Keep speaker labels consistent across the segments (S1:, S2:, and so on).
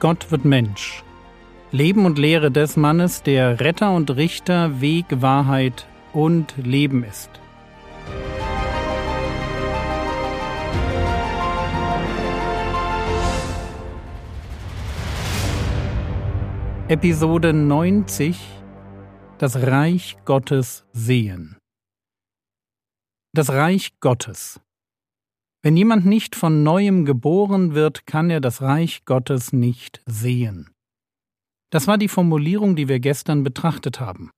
S1: Gott wird Mensch. Leben und Lehre des Mannes, der Retter und Richter, Weg, Wahrheit und Leben ist. Episode 90 Das Reich Gottes sehen. Das Reich Gottes. Wenn jemand nicht von neuem geboren wird, kann er das Reich Gottes nicht sehen. Das war die Formulierung, die wir gestern betrachtet haben.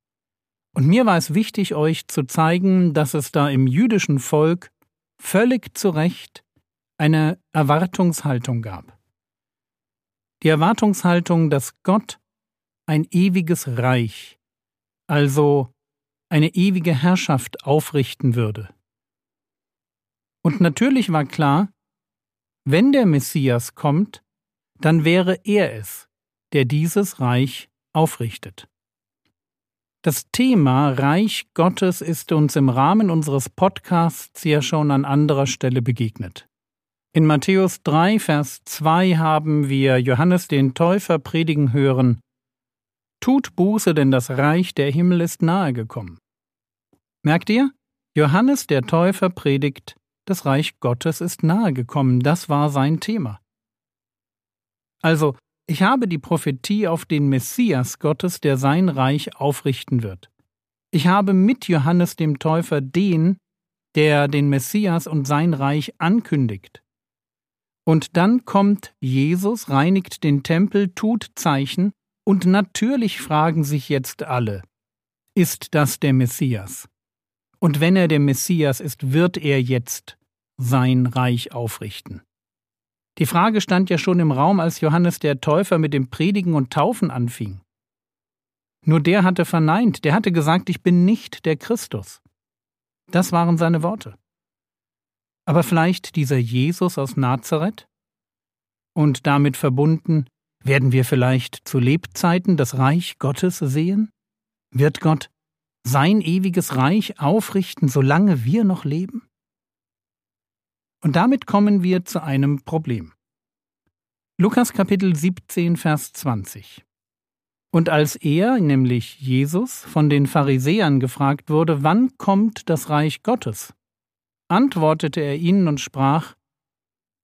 S1: Und mir war es wichtig, euch zu zeigen, dass es da im jüdischen Volk völlig zu Recht eine Erwartungshaltung gab. Die Erwartungshaltung, dass Gott ein ewiges Reich, also eine ewige Herrschaft aufrichten würde. Und natürlich war klar, wenn der Messias kommt, dann wäre er es, der dieses Reich aufrichtet. Das Thema Reich Gottes ist uns im Rahmen unseres Podcasts ja schon an anderer Stelle begegnet. In Matthäus 3, Vers 2 haben wir Johannes den Täufer predigen hören, Tut Buße, denn das Reich der Himmel ist nahe gekommen. Merkt ihr? Johannes der Täufer predigt, das Reich Gottes ist nahe gekommen, das war sein Thema. Also, ich habe die Prophetie auf den Messias Gottes, der sein Reich aufrichten wird. Ich habe mit Johannes dem Täufer den, der den Messias und sein Reich ankündigt. Und dann kommt Jesus, reinigt den Tempel, tut Zeichen, und natürlich fragen sich jetzt alle, ist das der Messias? Und wenn er der Messias ist, wird er jetzt sein Reich aufrichten. Die Frage stand ja schon im Raum, als Johannes der Täufer mit dem Predigen und Taufen anfing. Nur der hatte verneint, der hatte gesagt, ich bin nicht der Christus. Das waren seine Worte. Aber vielleicht dieser Jesus aus Nazareth? Und damit verbunden, werden wir vielleicht zu Lebzeiten das Reich Gottes sehen? Wird Gott sein ewiges Reich aufrichten, solange wir noch leben? Und damit kommen wir zu einem Problem. Lukas Kapitel 17, Vers 20. Und als er, nämlich Jesus, von den Pharisäern gefragt wurde, wann kommt das Reich Gottes, antwortete er ihnen und sprach,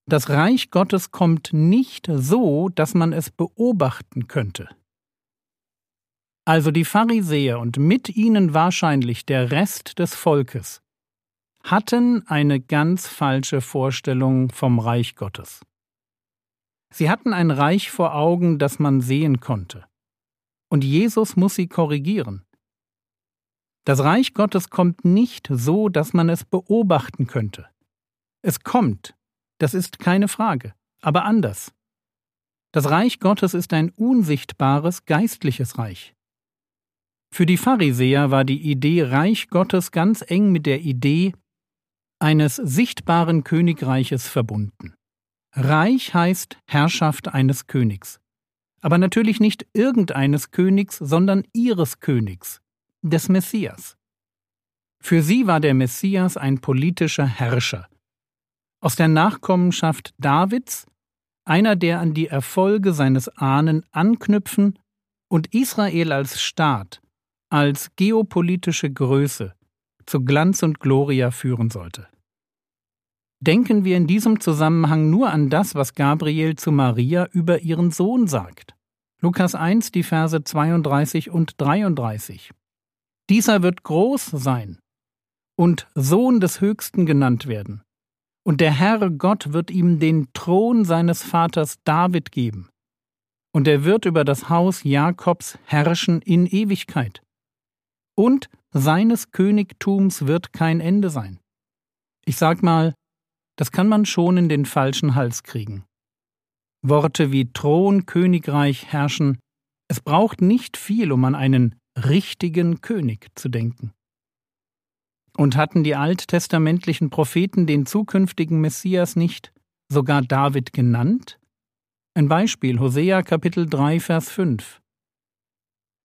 S1: das Reich Gottes kommt nicht so, dass man es beobachten könnte. Also die Pharisäer und mit ihnen wahrscheinlich der Rest des Volkes hatten eine ganz falsche Vorstellung vom Reich Gottes. Sie hatten ein Reich vor Augen, das man sehen konnte. Und Jesus muss sie korrigieren. Das Reich Gottes kommt nicht so, dass man es beobachten könnte. Es kommt, das ist keine Frage, aber anders. Das Reich Gottes ist ein unsichtbares geistliches Reich. Für die Pharisäer war die Idee Reich Gottes ganz eng mit der Idee eines sichtbaren Königreiches verbunden. Reich heißt Herrschaft eines Königs. Aber natürlich nicht irgendeines Königs, sondern ihres Königs, des Messias. Für sie war der Messias ein politischer Herrscher, aus der Nachkommenschaft Davids, einer, der an die Erfolge seines Ahnen anknüpfen und Israel als Staat, als geopolitische Größe zu Glanz und Gloria führen sollte. Denken wir in diesem Zusammenhang nur an das, was Gabriel zu Maria über ihren Sohn sagt. Lukas 1, die Verse 32 und 33. Dieser wird groß sein und Sohn des Höchsten genannt werden und der Herr Gott wird ihm den Thron seines Vaters David geben, und er wird über das Haus Jakobs herrschen in Ewigkeit. Und seines Königtums wird kein Ende sein. Ich sag mal, das kann man schon in den falschen Hals kriegen. Worte wie Thron, Königreich, Herrschen, es braucht nicht viel, um an einen richtigen König zu denken. Und hatten die alttestamentlichen Propheten den zukünftigen Messias nicht sogar David genannt? Ein Beispiel Hosea Kapitel 3 Vers 5.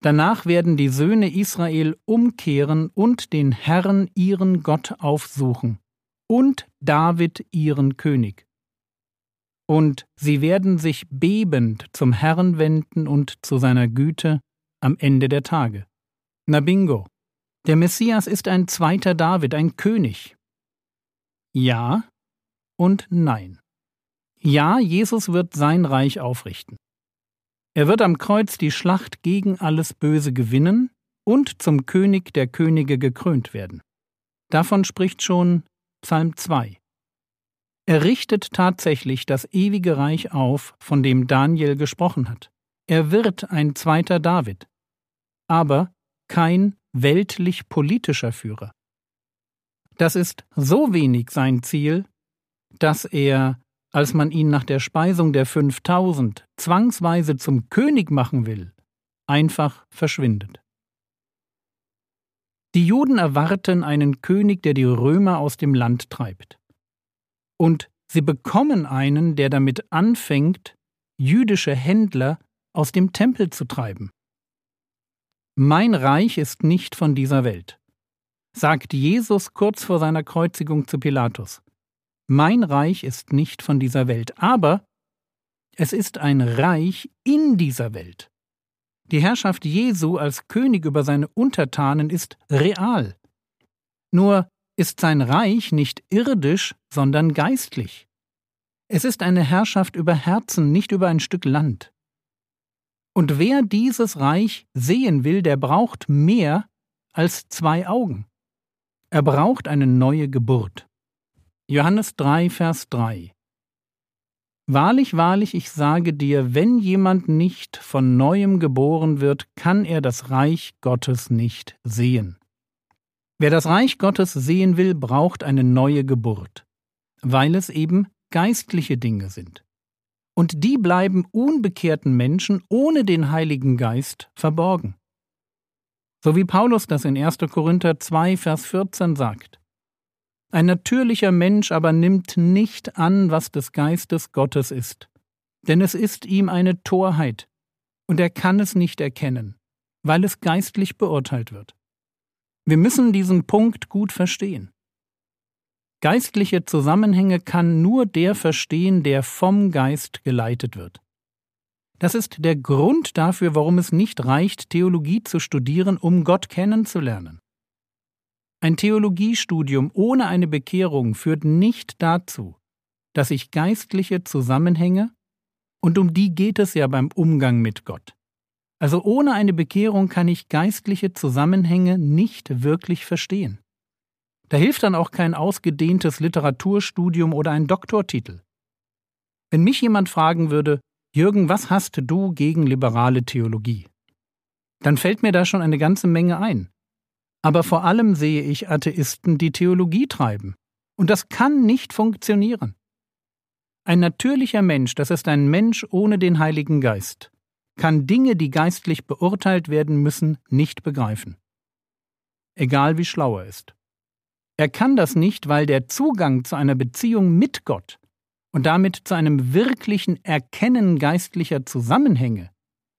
S1: Danach werden die Söhne Israel umkehren und den Herrn ihren Gott aufsuchen und David ihren König. und sie werden sich bebend zum Herrn wenden und zu seiner Güte am Ende der Tage. Na bingo. Der Messias ist ein zweiter David, ein König. Ja und nein. Ja, Jesus wird sein Reich aufrichten. Er wird am Kreuz die Schlacht gegen alles Böse gewinnen und zum König der Könige gekrönt werden. Davon spricht schon Psalm 2. Er richtet tatsächlich das ewige Reich auf, von dem Daniel gesprochen hat. Er wird ein zweiter David, aber kein weltlich politischer Führer. Das ist so wenig sein Ziel, dass er, als man ihn nach der Speisung der 5000 zwangsweise zum König machen will, einfach verschwindet. Die Juden erwarten einen König, der die Römer aus dem Land treibt. Und sie bekommen einen, der damit anfängt, jüdische Händler aus dem Tempel zu treiben. Mein Reich ist nicht von dieser Welt, sagt Jesus kurz vor seiner Kreuzigung zu Pilatus. Mein Reich ist nicht von dieser Welt, aber es ist ein Reich in dieser Welt. Die Herrschaft Jesu als König über seine Untertanen ist real. Nur ist sein Reich nicht irdisch, sondern geistlich. Es ist eine Herrschaft über Herzen, nicht über ein Stück Land. Und wer dieses Reich sehen will, der braucht mehr als zwei Augen. Er braucht eine neue Geburt. Johannes 3, Vers 3 Wahrlich, wahrlich, ich sage dir, wenn jemand nicht von neuem geboren wird, kann er das Reich Gottes nicht sehen. Wer das Reich Gottes sehen will, braucht eine neue Geburt, weil es eben geistliche Dinge sind und die bleiben unbekehrten Menschen ohne den Heiligen Geist verborgen. So wie Paulus das in 1. Korinther 2, Vers 14 sagt. Ein natürlicher Mensch aber nimmt nicht an, was des Geistes Gottes ist, denn es ist ihm eine Torheit, und er kann es nicht erkennen, weil es geistlich beurteilt wird. Wir müssen diesen Punkt gut verstehen. Geistliche Zusammenhänge kann nur der verstehen, der vom Geist geleitet wird. Das ist der Grund dafür, warum es nicht reicht, Theologie zu studieren, um Gott kennenzulernen. Ein Theologiestudium ohne eine Bekehrung führt nicht dazu, dass ich geistliche Zusammenhänge, und um die geht es ja beim Umgang mit Gott. Also ohne eine Bekehrung kann ich geistliche Zusammenhänge nicht wirklich verstehen. Da hilft dann auch kein ausgedehntes Literaturstudium oder ein Doktortitel. Wenn mich jemand fragen würde, Jürgen, was hast du gegen liberale Theologie? Dann fällt mir da schon eine ganze Menge ein. Aber vor allem sehe ich Atheisten, die Theologie treiben. Und das kann nicht funktionieren. Ein natürlicher Mensch, das ist ein Mensch ohne den Heiligen Geist, kann Dinge, die geistlich beurteilt werden müssen, nicht begreifen. Egal wie schlau er ist. Er kann das nicht, weil der Zugang zu einer Beziehung mit Gott und damit zu einem wirklichen Erkennen geistlicher Zusammenhänge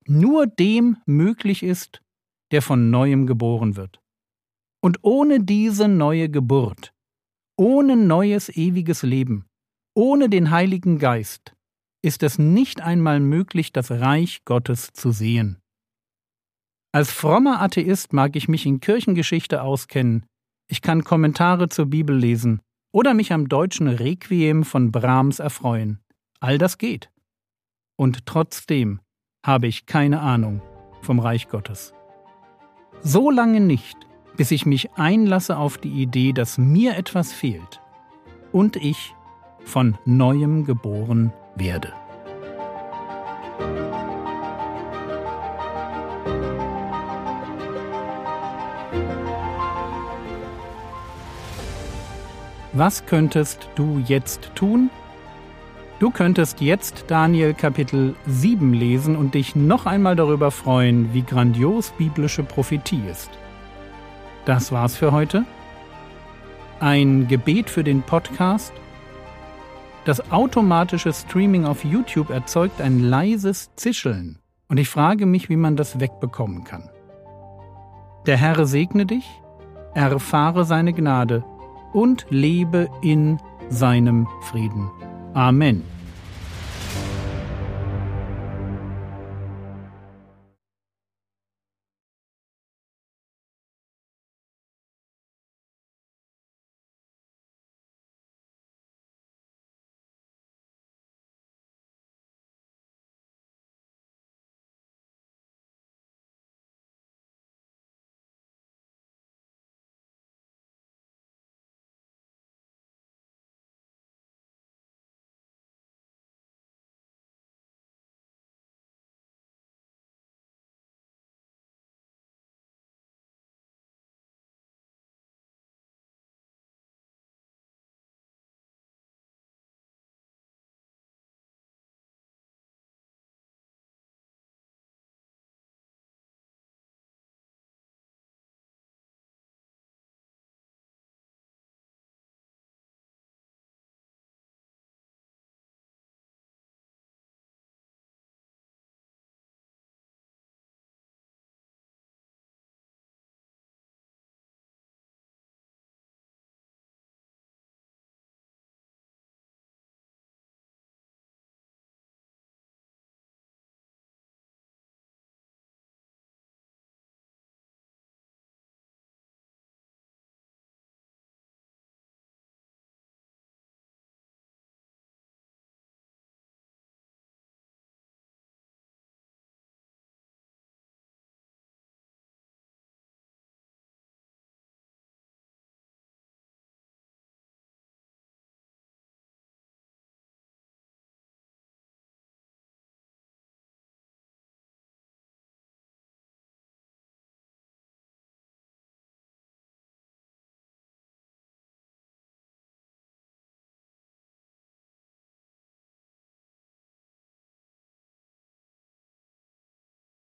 S1: nur dem möglich ist, der von neuem geboren wird. Und ohne diese neue Geburt, ohne neues ewiges Leben, ohne den Heiligen Geist, ist es nicht einmal möglich, das Reich Gottes zu sehen. Als frommer Atheist mag ich mich in Kirchengeschichte auskennen, ich kann Kommentare zur Bibel lesen oder mich am deutschen Requiem von Brahms erfreuen. All das geht. Und trotzdem habe ich keine Ahnung vom Reich Gottes. So lange nicht, bis ich mich einlasse auf die Idee, dass mir etwas fehlt und ich von neuem geboren werde. Was könntest du jetzt tun? Du könntest jetzt Daniel Kapitel 7 lesen und dich noch einmal darüber freuen, wie grandios biblische Prophetie ist. Das war's für heute. Ein Gebet für den Podcast. Das automatische Streaming auf YouTube erzeugt ein leises Zischeln und ich frage mich, wie man das wegbekommen kann. Der Herr segne dich, erfahre seine Gnade und lebe in seinem Frieden. Amen.